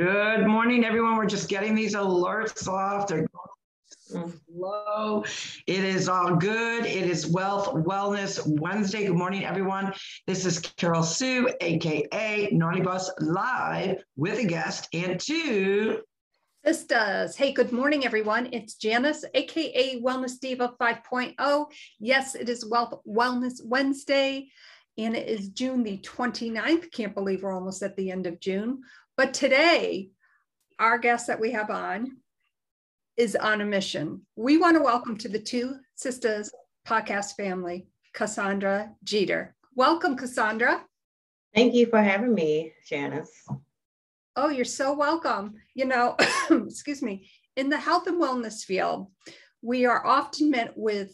Good morning, everyone. We're just getting these alerts off. They're low. It is all good. It is Wealth Wellness Wednesday. Good morning, everyone. This is Carol Sue, aka Naughty Boss, live with a guest and two Sisters. Hey, good morning, everyone. It's Janice, aka Wellness Diva 5.0. Yes, it is Wealth Wellness Wednesday, and it is June the 29th. Can't believe we're almost at the end of June. But today, our guest that we have on is on a mission. We want to welcome to the Two Sisters podcast family, Cassandra Jeter. Welcome, Cassandra. Thank you for having me, Janice. Oh, you're so welcome. You know, excuse me, in the health and wellness field, we are often met with,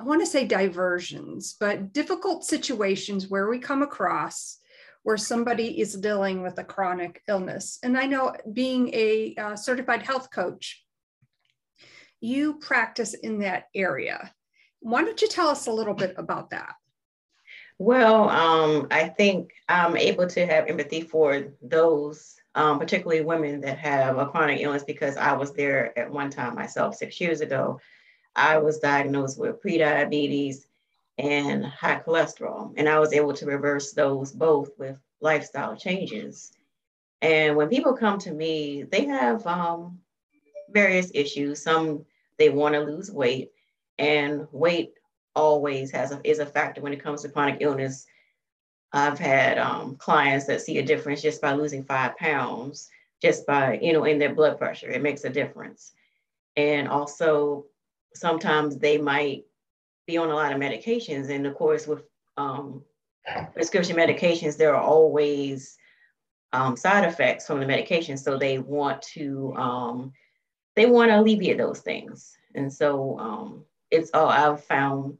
I want to say diversions, but difficult situations where we come across where somebody is dealing with a chronic illness. And I know being a uh, certified health coach, you practice in that area. Why don't you tell us a little bit about that? Well, um, I think I'm able to have empathy for those, um, particularly women that have a chronic illness, because I was there at one time myself six years ago. I was diagnosed with prediabetes and high cholesterol. And I was able to reverse those both with lifestyle changes. And when people come to me, they have um, various issues. Some they want to lose weight, and weight always has a, is a factor when it comes to chronic illness. I've had um, clients that see a difference just by losing five pounds, just by you know in their blood pressure. It makes a difference. And also, sometimes they might be on a lot of medications. And of course, with um, prescription medications, there are always um, side effects from the medication. So they want to um, they want to alleviate those things. And so um, it's all I've found.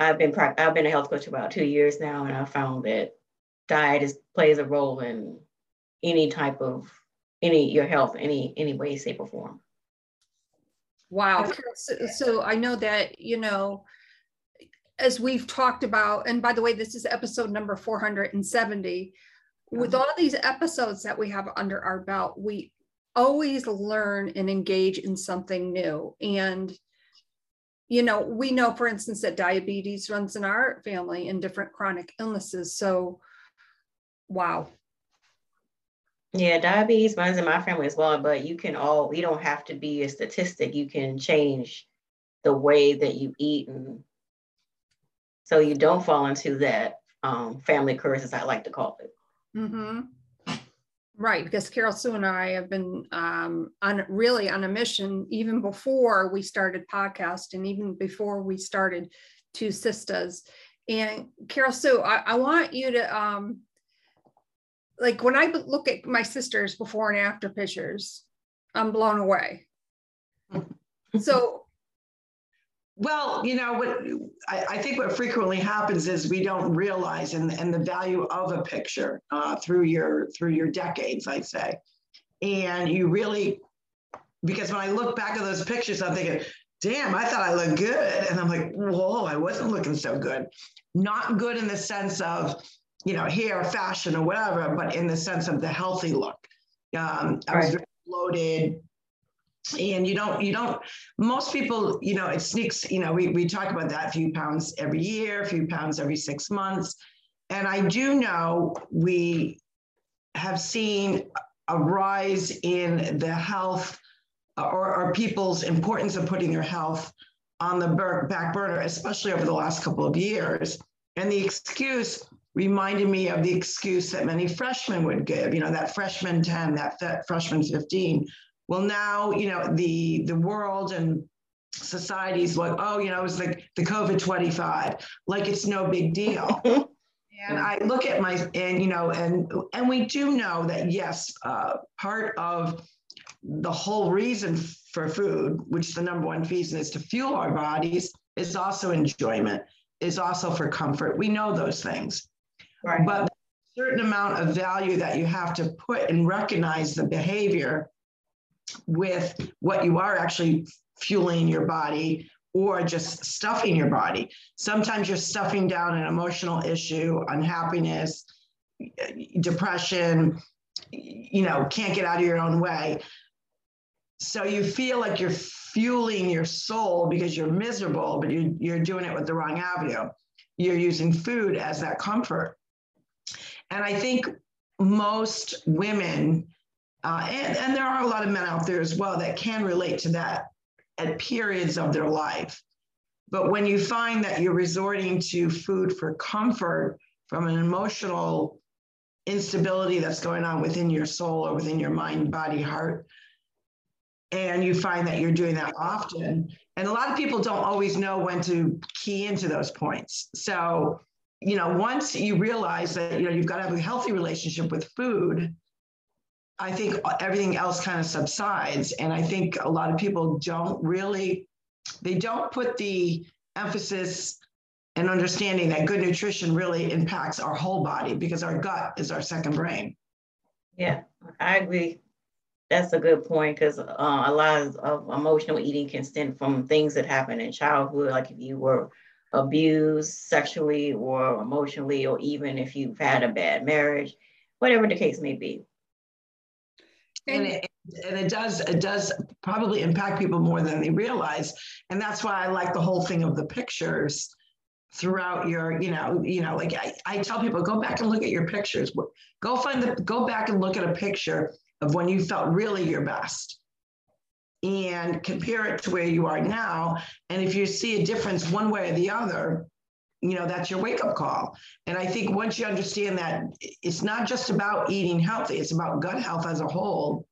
I've been I've been a health coach about two years now, and I found that diet is plays a role in any type of any your health, any any way, shape, or form. Wow. So, so I know that you know as we've talked about, and by the way, this is episode number 470. With all these episodes that we have under our belt, we always learn and engage in something new. And, you know, we know, for instance, that diabetes runs in our family and different chronic illnesses. So, wow. Yeah, diabetes runs in my family as well, but you can all, you don't have to be a statistic. You can change the way that you eat and so you don't fall into that um, family curse, as I like to call it. Mm-hmm. Right, because Carol Sue and I have been um, on really on a mission even before we started podcasting, even before we started Two Sisters. And Carol Sue, I, I want you to um, like when I look at my sisters before and after pictures, I'm blown away. so well, you know what I, I, think what frequently happens is we don't realize and, and the value of a picture uh, through your through your decades, I'd say. And you really because when I look back at those pictures, I'm thinking, damn, I thought I looked good. And I'm like, whoa, I wasn't looking so good. Not good in the sense of, you know, hair, fashion, or whatever, but in the sense of the healthy look. Um, I was very bloated, and you don't you don't most people you know it sneaks you know we, we talk about that a few pounds every year a few pounds every six months. And i do know we have seen a rise in the health uh, or, or people's importance of putting their health on the back burner especially over the last couple of years. And the excuse reminded me of the excuse that many freshmen would give you know that freshman 10 that freshman 15 well, now, you know, the the world and society's like, oh, you know, it's like the COVID 25, like it's no big deal. And I look at my, and, you know, and, and we do know that, yes, uh, part of the whole reason for food, which the number one reason is to fuel our bodies, is also enjoyment, is also for comfort. We know those things. Right. But certain amount of value that you have to put and recognize the behavior with what you are actually fueling your body or just stuffing your body. Sometimes you're stuffing down an emotional issue, unhappiness, depression, you know, can't get out of your own way. So you feel like you're fueling your soul because you're miserable, but you, you're doing it with the wrong avenue. You're using food as that comfort. And I think most women, uh, and, and there are a lot of men out there as well that can relate to that at periods of their life. But when you find that you're resorting to food for comfort from an emotional instability that's going on within your soul or within your mind, body, heart, and you find that you're doing that often, and a lot of people don't always know when to key into those points. So, you know, once you realize that you know you've got to have a healthy relationship with food, I think everything else kind of subsides. And I think a lot of people don't really, they don't put the emphasis and understanding that good nutrition really impacts our whole body because our gut is our second brain. Yeah, I agree. That's a good point because uh, a lot of, emotional eating can stem from things that happen in childhood, like if you were abused sexually or emotionally, or even if you've had a bad marriage, whatever the case may be. And it, and it does it does probably impact people more than they realize, and that's why I like the whole thing of the pictures throughout your you know you know like I, I tell people go back and look at your pictures. Go find the go back and look at a picture of when you felt really your best and compare it to where you are now. And if you see a difference one way or the other you know that's your wake up call and i think once you understand that it's not just about eating healthy it's about gut health as a whole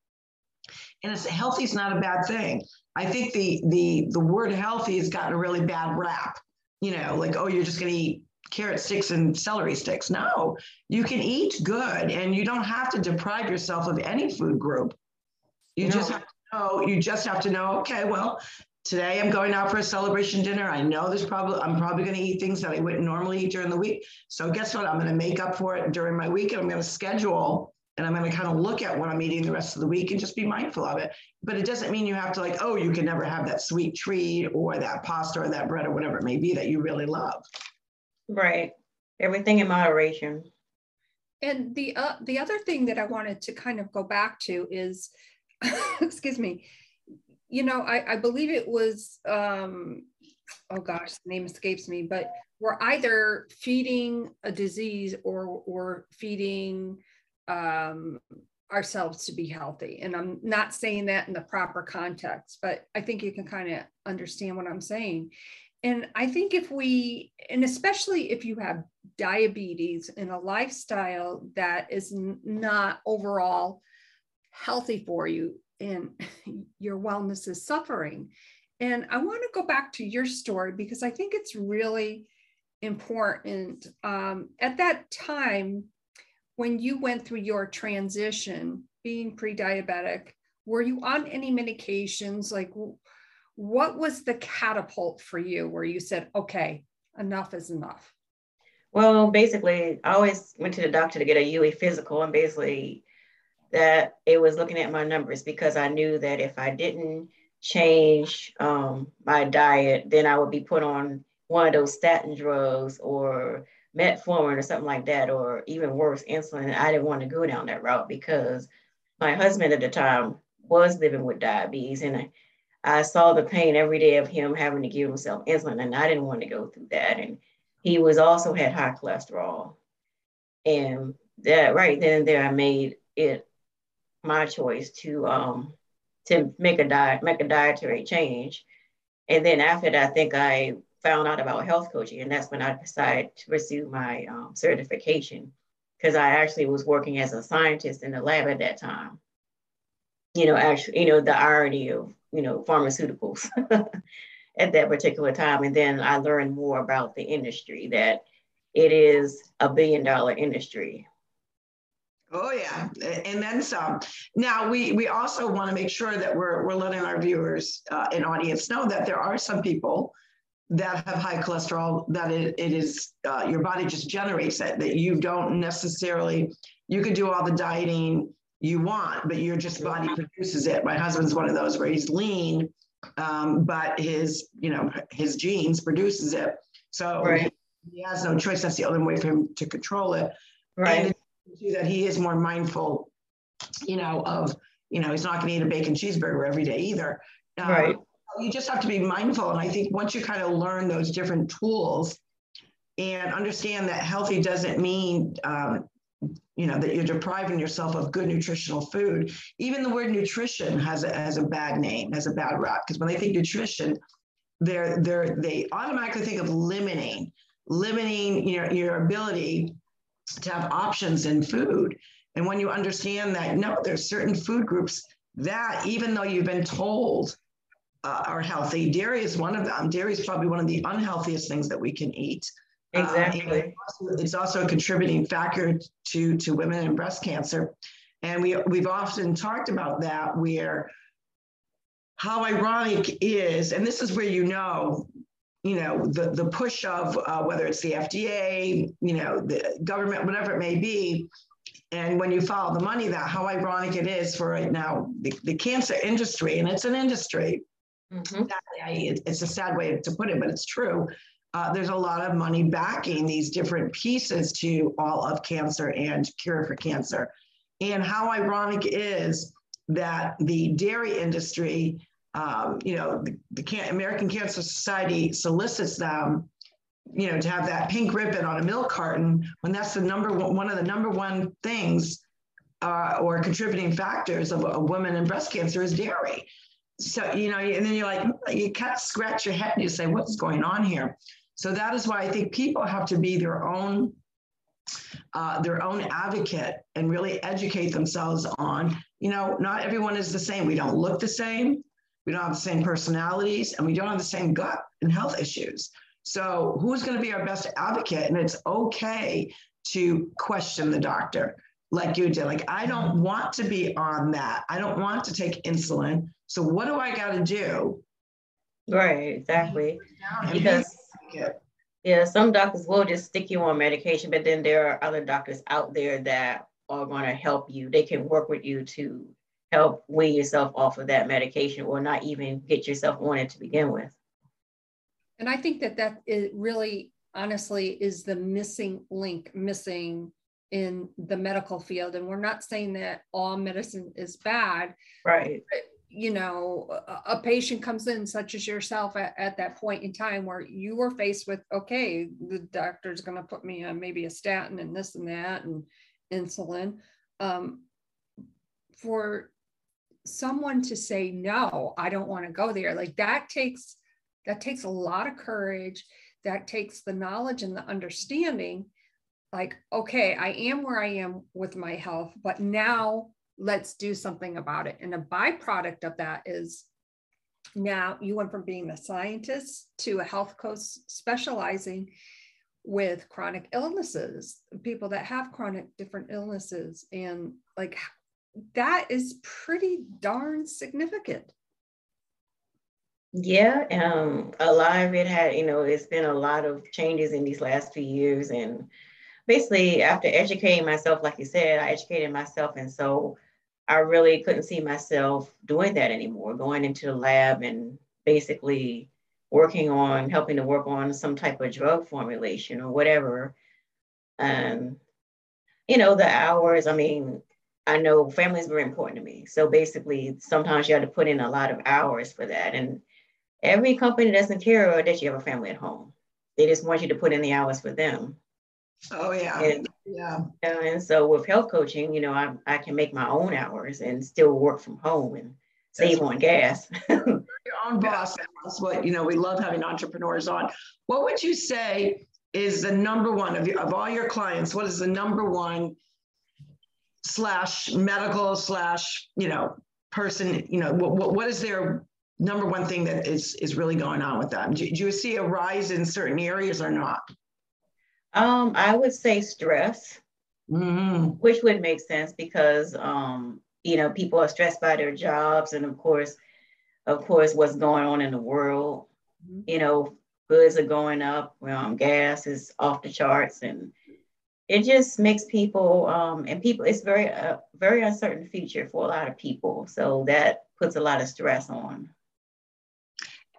and it's healthy is not a bad thing i think the the the word healthy has gotten a really bad rap you know, like, oh, you're just going to eat carrot sticks and celery sticks. No, you can eat good and you don't have to deprive yourself of any food group. You no. just have to know, you just have to know, okay, well, today I'm going out for a celebration dinner. I know there's probably, I'm probably going to eat things that I wouldn't normally eat during the week. So guess what? I'm going to make up for it during my week and I'm going to schedule and I'm going to kind of look at what I'm eating the rest of the week and just be mindful of it. But it doesn't mean you have to like, oh, you can never have that sweet treat or that pasta or that bread or whatever it may be that you really love. Right. Everything in moderation. And the uh, the other thing that I wanted to kind of go back to is, excuse me, you know, I, I believe it was, um, oh gosh, the name escapes me, but we're either feeding a disease or we're feeding um, ourselves to be healthy. And I'm not saying that in the proper context, but I think you can kind of understand what I'm saying. And I think if we, and especially if you have diabetes and a lifestyle that is not overall healthy for you and your wellness is suffering. And I want to go back to your story because I think it's really important. Um, at that time, when you went through your transition being pre-diabetic were you on any medications like what was the catapult for you where you said okay enough is enough well basically i always went to the doctor to get a ua physical and basically that it was looking at my numbers because i knew that if i didn't change um, my diet then i would be put on one of those statin drugs or metformin or something like that, or even worse, insulin. I didn't want to go down that route because my husband at the time was living with diabetes and I, I saw the pain every day of him having to give himself insulin and I didn't want to go through that. And he was also had high cholesterol. And that right then and there I made it my choice to um to make a diet, make a dietary change. And then after that, I think I found out about health coaching, and that's when I decided to pursue my um, certification because I actually was working as a scientist in the lab at that time. You know, actually, you know, the irony of you know pharmaceuticals at that particular time, and then I learned more about the industry that it is a billion dollar industry. Oh yeah, and then some. Now we we also want to make sure that we're we're letting our viewers uh, and audience know that there are some people that have high cholesterol that it, it is uh, your body just generates it that you don't necessarily you could do all the dieting you want but your just body produces it. My husband's one of those where he's lean um, but his you know his genes produces it. So right. he has no choice. That's the only way for him to control it. Right. And that he is more mindful you know, of, you know, he's not going to eat a bacon cheeseburger every day either. Um, right. You just have to be mindful. And I think once you kind of learn those different tools and understand that healthy doesn't mean, um, you know, that you're depriving yourself of good nutritional food. Even the word nutrition has a, has a bad name, has a bad rap. Because when they think nutrition, they're, they're, they automatically think of limiting, limiting your, your ability to have options in food. And when you understand that, no, there's certain food groups that, even though you've been told uh, are healthy, dairy is one of them. Dairy is probably one of the unhealthiest things that we can eat. Uh, exactly. Uh, it's also a contributing factor to, to women and breast cancer. And we, we've often talked about that where how ironic is, and this is where you know you know the the push of uh, whether it's the FDA, you know the government, whatever it may be, and when you follow the money, that how ironic it is for right now the, the cancer industry, and it's an industry. Mm-hmm. it's a sad way to put it, but it's true. Uh, there's a lot of money backing these different pieces to all of cancer and cure for cancer. And how ironic is that the dairy industry um, you know, the, the Can- American Cancer Society solicits them, you know, to have that pink ribbon on a milk carton when that's the number one, one of the number one things uh, or contributing factors of a woman in breast cancer is dairy. So, you know, and then you're like, you kind of scratch your head and you say, what's going on here? So that is why I think people have to be their own uh, their own advocate and really educate themselves on, you know, not everyone is the same. We don't look the same we don't have the same personalities, and we don't have the same gut and health issues. So, who's going to be our best advocate? And it's okay to question the doctor like you did. Like, I don't want to be on that. I don't want to take insulin. So, what do I got to do? Right, exactly. Because, yeah, some doctors will just stick you on medication, but then there are other doctors out there that are going to help you. They can work with you to help wean yourself off of that medication or not even get yourself on it to begin with. And I think that that is really honestly is the missing link missing in the medical field. And we're not saying that all medicine is bad. Right. But, you know, a, a, patient comes in, such as yourself, at, at that point in time where you were faced with, okay, the doctor's going to put me on maybe a statin and this and that and insulin. Um, for someone to say no i don't want to go there. Like that takes that takes a lot of courage. That takes the knowledge and the understanding like okay i am where i am with my health but now let's do something about it. And a byproduct of that is now you went from being a scientist to a health coach specializing with chronic illnesses people that have chronic different illnesses and like that is pretty darn significant. Yeah, um, a lot of it had, you know, it's been a lot of changes in these last few years. And basically, after educating myself, like you said, I educated myself. And so I really couldn't see myself doing that anymore, going into the lab and basically working on helping to work on some type of drug formulation or whatever. Um, you know, the hours, I mean, I know family is very important to me. So basically, sometimes you have to put in a lot of hours for that. And every company doesn't care that you have a family at home. They just want you to put in the hours for them. Oh yeah. And, yeah. And so with health coaching, you know, I, I can make my own hours and still work from home and save That's on gas. your own boss. That's what, you know, we love having entrepreneurs on. What would you say is the number one of, your, of all your clients? What is the number one slash medical slash you know person you know what, what is their number one thing that is is really going on with them do, do you see a rise in certain areas or not um i would say stress mm-hmm. which would make sense because um you know people are stressed by their jobs and of course of course what's going on in the world mm-hmm. you know goods are going up um, gas is off the charts and it just makes people um, and people it's very a uh, very uncertain future for a lot of people so that puts a lot of stress on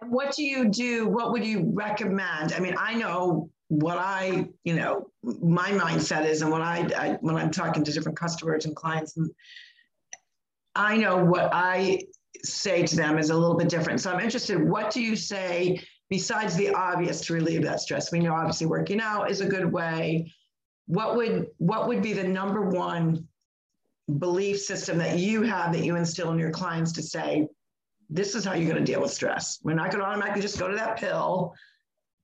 what do you do what would you recommend i mean i know what i you know my mindset is and what I, I when i'm talking to different customers and clients and I know what I say to them is a little bit different. So I'm interested, what do you say besides the obvious to relieve that stress? We know obviously working out is a good way. What would what would be the number one belief system that you have that you instill in your clients to say, this is how you're going to deal with stress. We're not going to automatically just go to that pill.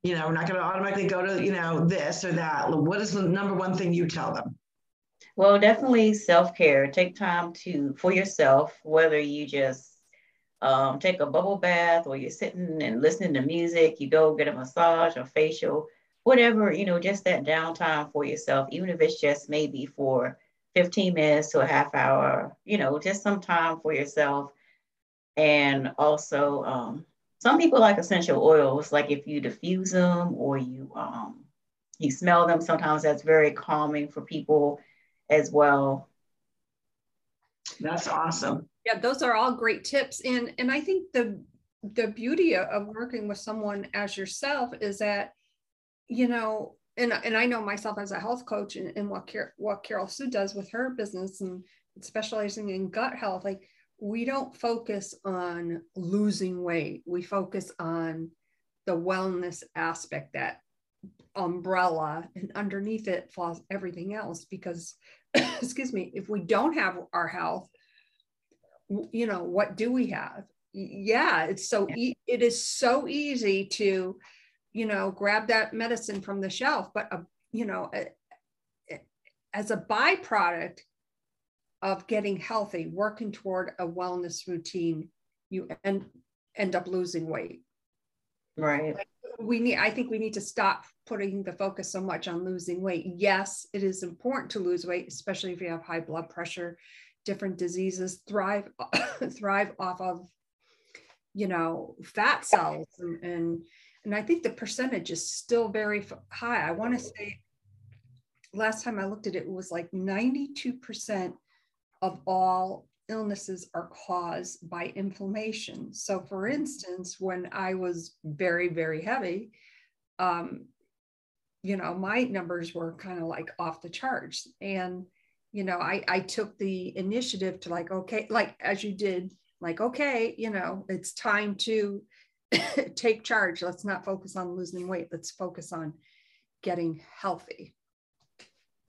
You know, we're not going to automatically go to, you know, this or that. What is the number one thing you tell them? Well, definitely self care. Take time to for yourself, whether you just um, take a bubble bath or you're sitting and listening to music, you go get a massage or facial, whatever, you know, just that downtime for yourself, even if it's just maybe for 15 minutes to a half hour, you know, just some time for yourself. And also, um, some people like essential oils, like if you diffuse them or you um, you smell them, sometimes that's very calming for people as well. That's awesome. Yeah, those are all great tips. And and I think the the beauty of working with someone as yourself is that, you know, and, and I know myself as a health coach and, and what, Car- what Carol Sue does with her business and specializing in gut health, like we don't focus on losing weight. We focus on the wellness aspect, that umbrella, and underneath it falls everything else. Because, excuse me, if we don't have our health, you know, what do we have? Yeah, it's so e- it is so easy to you know, grab that medicine from the shelf. But, uh, you know, uh, as a byproduct of getting healthy, working toward a wellness routine, you end, end up losing weight. Right. We need, I think we need to stop putting the focus so much on losing weight. Yes, it is important to lose weight, especially if you have high blood pressure, different diseases thrive, thrive off of, you know, fat cells and, and and I think the percentage is still very high. I want to say last time I looked at it, it was like 92% of all illnesses are caused by inflammation. So, for instance, when I was very, very heavy, um, you know, my numbers were kind of like off the charts. And, you know, I, I took the initiative to like, okay, like as you did, like, okay, you know, it's time to take charge. Let's not focus on losing weight. Let's focus on getting healthy.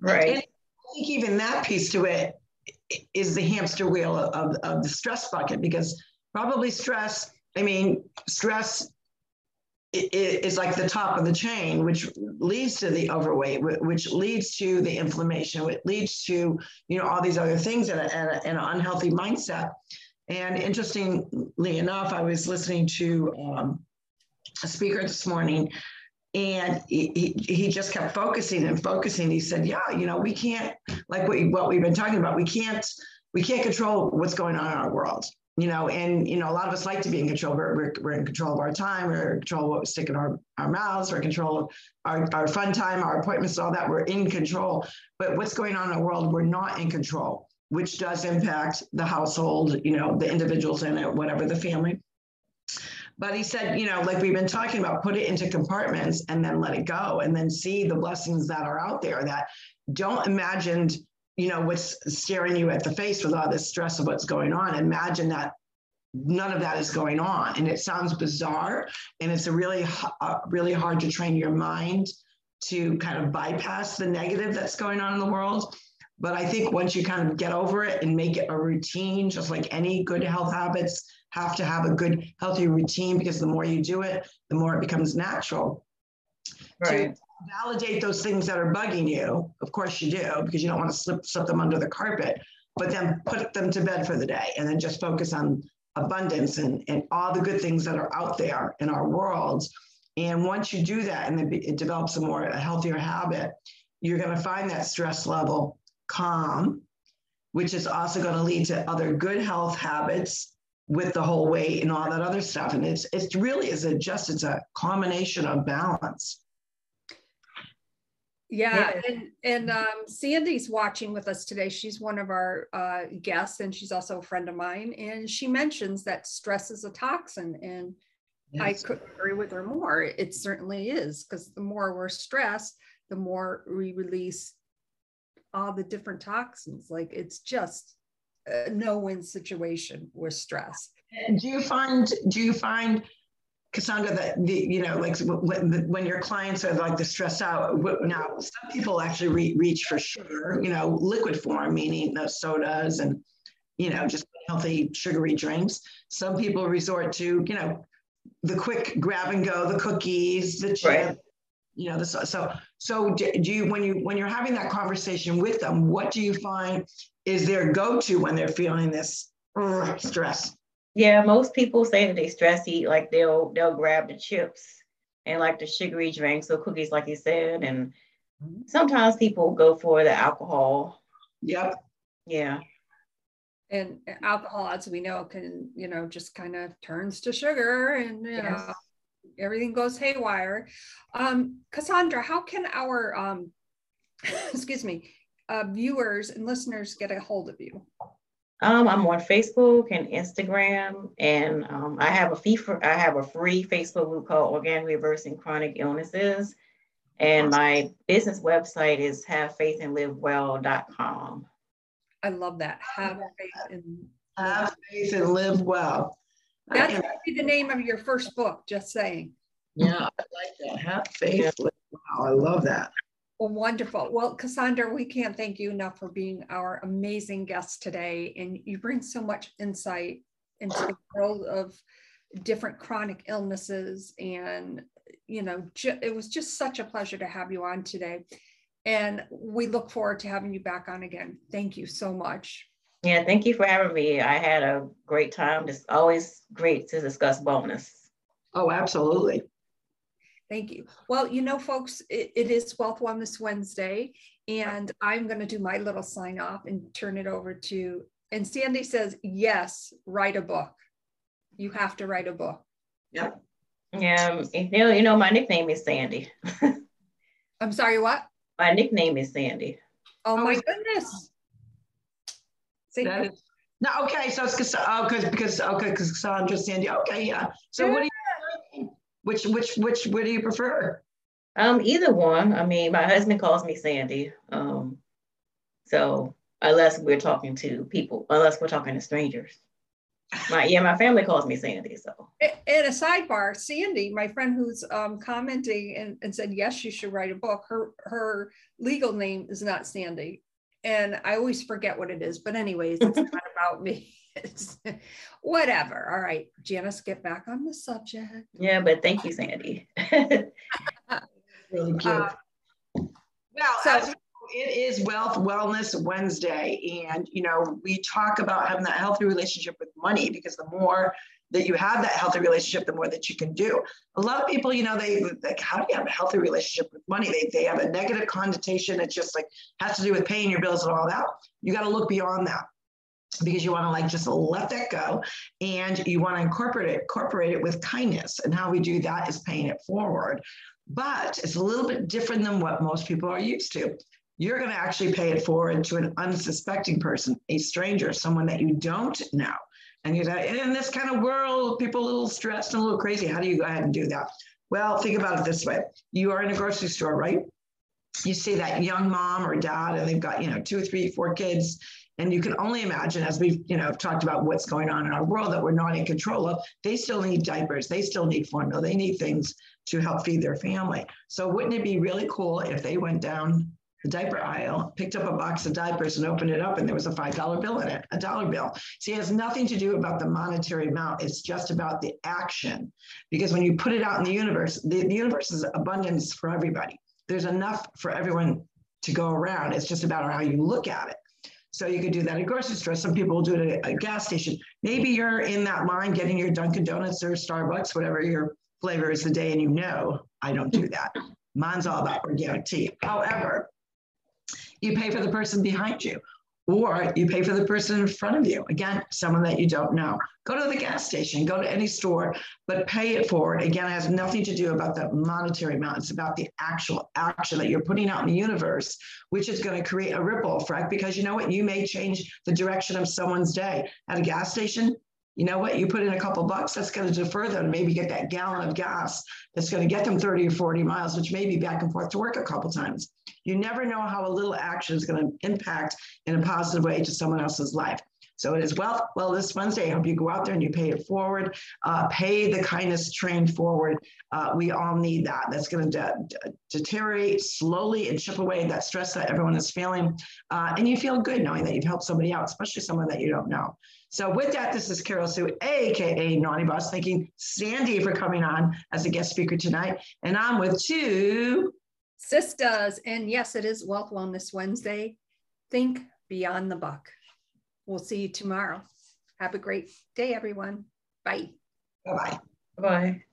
Right. And I think even that piece to it is the hamster wheel of, of the stress bucket because probably stress, I mean, stress is like the top of the chain, which leads to the overweight, which leads to the inflammation, which leads to you know all these other things and, an unhealthy mindset. And interestingly enough, I was listening to um, a speaker this morning and he, he, he just kept focusing and focusing. He said, yeah, you know, we can't, like we, what we've been talking about, we can't, we can't control what's going on in our world you know, and you know, a lot of us like to be in control. We're, we're, we're in control of our time. We're in control of what we stick in our, our mouths. We're in control of our, our fun time, our appointments, all that. We're in control. But what's going on in the world, we're not in control which does impact the household, you know, the individuals in it, whatever the family. But he said, you know, like we've been talking about, put it into compartments and then let it go and then see the blessings that are out there that don't imagine, you know, what's staring you at the face with all this stress of what's going on. Imagine that none of that is going on. And it sounds bizarre and it's a really, uh, really hard to train your mind to kind of bypass the negative that's going on in the world but I think once you kind of get over it and make it a routine, just like any good health habits have to have a good, healthy routine because the more you do it, the more it becomes natural. Right. To validate those things that are bugging you, of course you do, because you don't want to slip, slip them under the carpet, but then put them to bed for the day and then just focus on abundance and, and all the good things that are out there in our world. And once you do that and it develops a more a healthier habit, you're going to find that stress level calm, which is also going to lead to other good health habits with the whole weight and all that other stuff. And it's it really is a just it's a combination of balance. Yeah, and and um, Sandy's watching with us today. She's one of our uh, guests, and she's also a friend of mine. And she mentions that stress is a toxin, and yes. I couldn't agree with her more. It certainly is because the more we're stressed, the more we release all the different toxins. Like it's just a no-win situation with stress. Do you find do you find Cassandra that the you know like when, when your clients are like the stressed out now some people actually re- reach for sugar you know liquid form meaning the sodas and you know just healthy sugary drinks some people resort to you know the quick grab and go the cookies the chip right. you know the so so do you when you when you're having that conversation with them what do you find is their go-to when they're feeling this uh, stress yeah, most people say that they stress eat, like they'll they'll grab the chips and like the sugary drinks or cookies, like you said, and mm-hmm. sometimes people go for the alcohol. Yep. Yeah. And alcohol, as we know, can you know just kind of turns to sugar, and you yes. know everything goes haywire. Um, Cassandra, how can our um, excuse me, uh, viewers and listeners get a hold of you? Um, I'm on Facebook and Instagram, and um, I have a fee for I have a free Facebook group called Organic Reversing Chronic Illnesses, and my business website is havefaithandlivewell.com. I love that. Have faith and have faith and live well. That's going be the name of your first book. Just saying. Yeah, I like that. Have faith. Live well. I love that. Well, wonderful. Well, Cassandra, we can't thank you enough for being our amazing guest today. And you bring so much insight into the world of different chronic illnesses. And, you know, ju- it was just such a pleasure to have you on today. And we look forward to having you back on again. Thank you so much. Yeah, thank you for having me. I had a great time. It's always great to discuss wellness. Oh, absolutely. Thank you. Well, you know, folks, it, it is Wealth Wellness Wednesday, and I'm going to do my little sign off and turn it over to. And Sandy says, yes, write a book. You have to write a book. Yeah. Um, yeah. You know, you know, my nickname is Sandy. I'm sorry, what? My nickname is Sandy. Oh, my oh, goodness. See? That is, no, okay. So it's oh, because because okay, because Cassandra Sandy. Okay, yeah. So yeah. what do you which which which what do you prefer? Um, either one. I mean, my husband calls me Sandy. Um, so unless we're talking to people, unless we're talking to strangers. My yeah, my family calls me Sandy. So and a sidebar, Sandy, my friend who's um, commenting and, and said yes, you should write a book. Her her legal name is not Sandy, and I always forget what it is. But anyways, it's not about me. whatever. All right, Janice, get back on the subject. Yeah, but thank you, Sandy. really cute. Uh, well, so, it is Wealth Wellness Wednesday, and you know we talk about having that healthy relationship with money because the more that you have that healthy relationship, the more that you can do. A lot of people, you know, they like, how do you have a healthy relationship with money? They, they have a negative connotation. It's just like has to do with paying your bills and all that. You got to look beyond that because you want to like just let that go and you want to incorporate it incorporate it with kindness and how we do that is paying it forward but it's a little bit different than what most people are used to you're going to actually pay it forward to an unsuspecting person a stranger someone that you don't know and you say in this kind of world people a little stressed and a little crazy. How do you go ahead and do that? Well think about it this way. You are in a grocery store right? You see that young mom or dad and they've got you know two or three four kids. And you can only imagine, as we've you know talked about what's going on in our world that we're not in control of, they still need diapers, they still need formula, they need things to help feed their family. So wouldn't it be really cool if they went down the diaper aisle, picked up a box of diapers and opened it up, and there was a $5 bill in it, a dollar bill. See, it has nothing to do about the monetary amount. It's just about the action. Because when you put it out in the universe, the, the universe is abundance for everybody. There's enough for everyone to go around. It's just about how you look at it. So you could do that at grocery store. Some people will do it at a gas station. Maybe you're in that line getting your Dunkin' Donuts or Starbucks, whatever your flavor is the day, and you know I don't do that. Mine's all about organic tea. However, you pay for the person behind you or you pay for the person in front of you. Again, someone that you don't know. Go to the gas station, go to any store, but pay it forward. Again, it has nothing to do about the monetary amount. It's about the actual action that you're putting out in the universe, which is going to create a ripple effect because you know what? You may change the direction of someone's day. At a gas station, you know what? You put in a couple bucks, that's going to defer them, maybe get that gallon of gas that's going to get them 30 or 40 miles, which may be back and forth to work a couple times. You never know how a little action is going to impact in a positive way to someone else's life. So it is well, well, this Wednesday, I hope you go out there and you pay it forward, uh, pay the kindness train forward. Uh, we all need that. That's going to de- deteriorate slowly and chip away that stress that everyone is feeling. Uh, and you feel good knowing that you've helped somebody out, especially someone that you don't know. So with that, this is Carol Sue, AKA Naughty Boss, thanking Sandy for coming on as a guest speaker tonight. And I'm with two sisters. And yes, it is Wealth Wellness Wednesday. Think beyond the buck. We'll see you tomorrow. Have a great day, everyone. Bye. Bye-bye. Bye.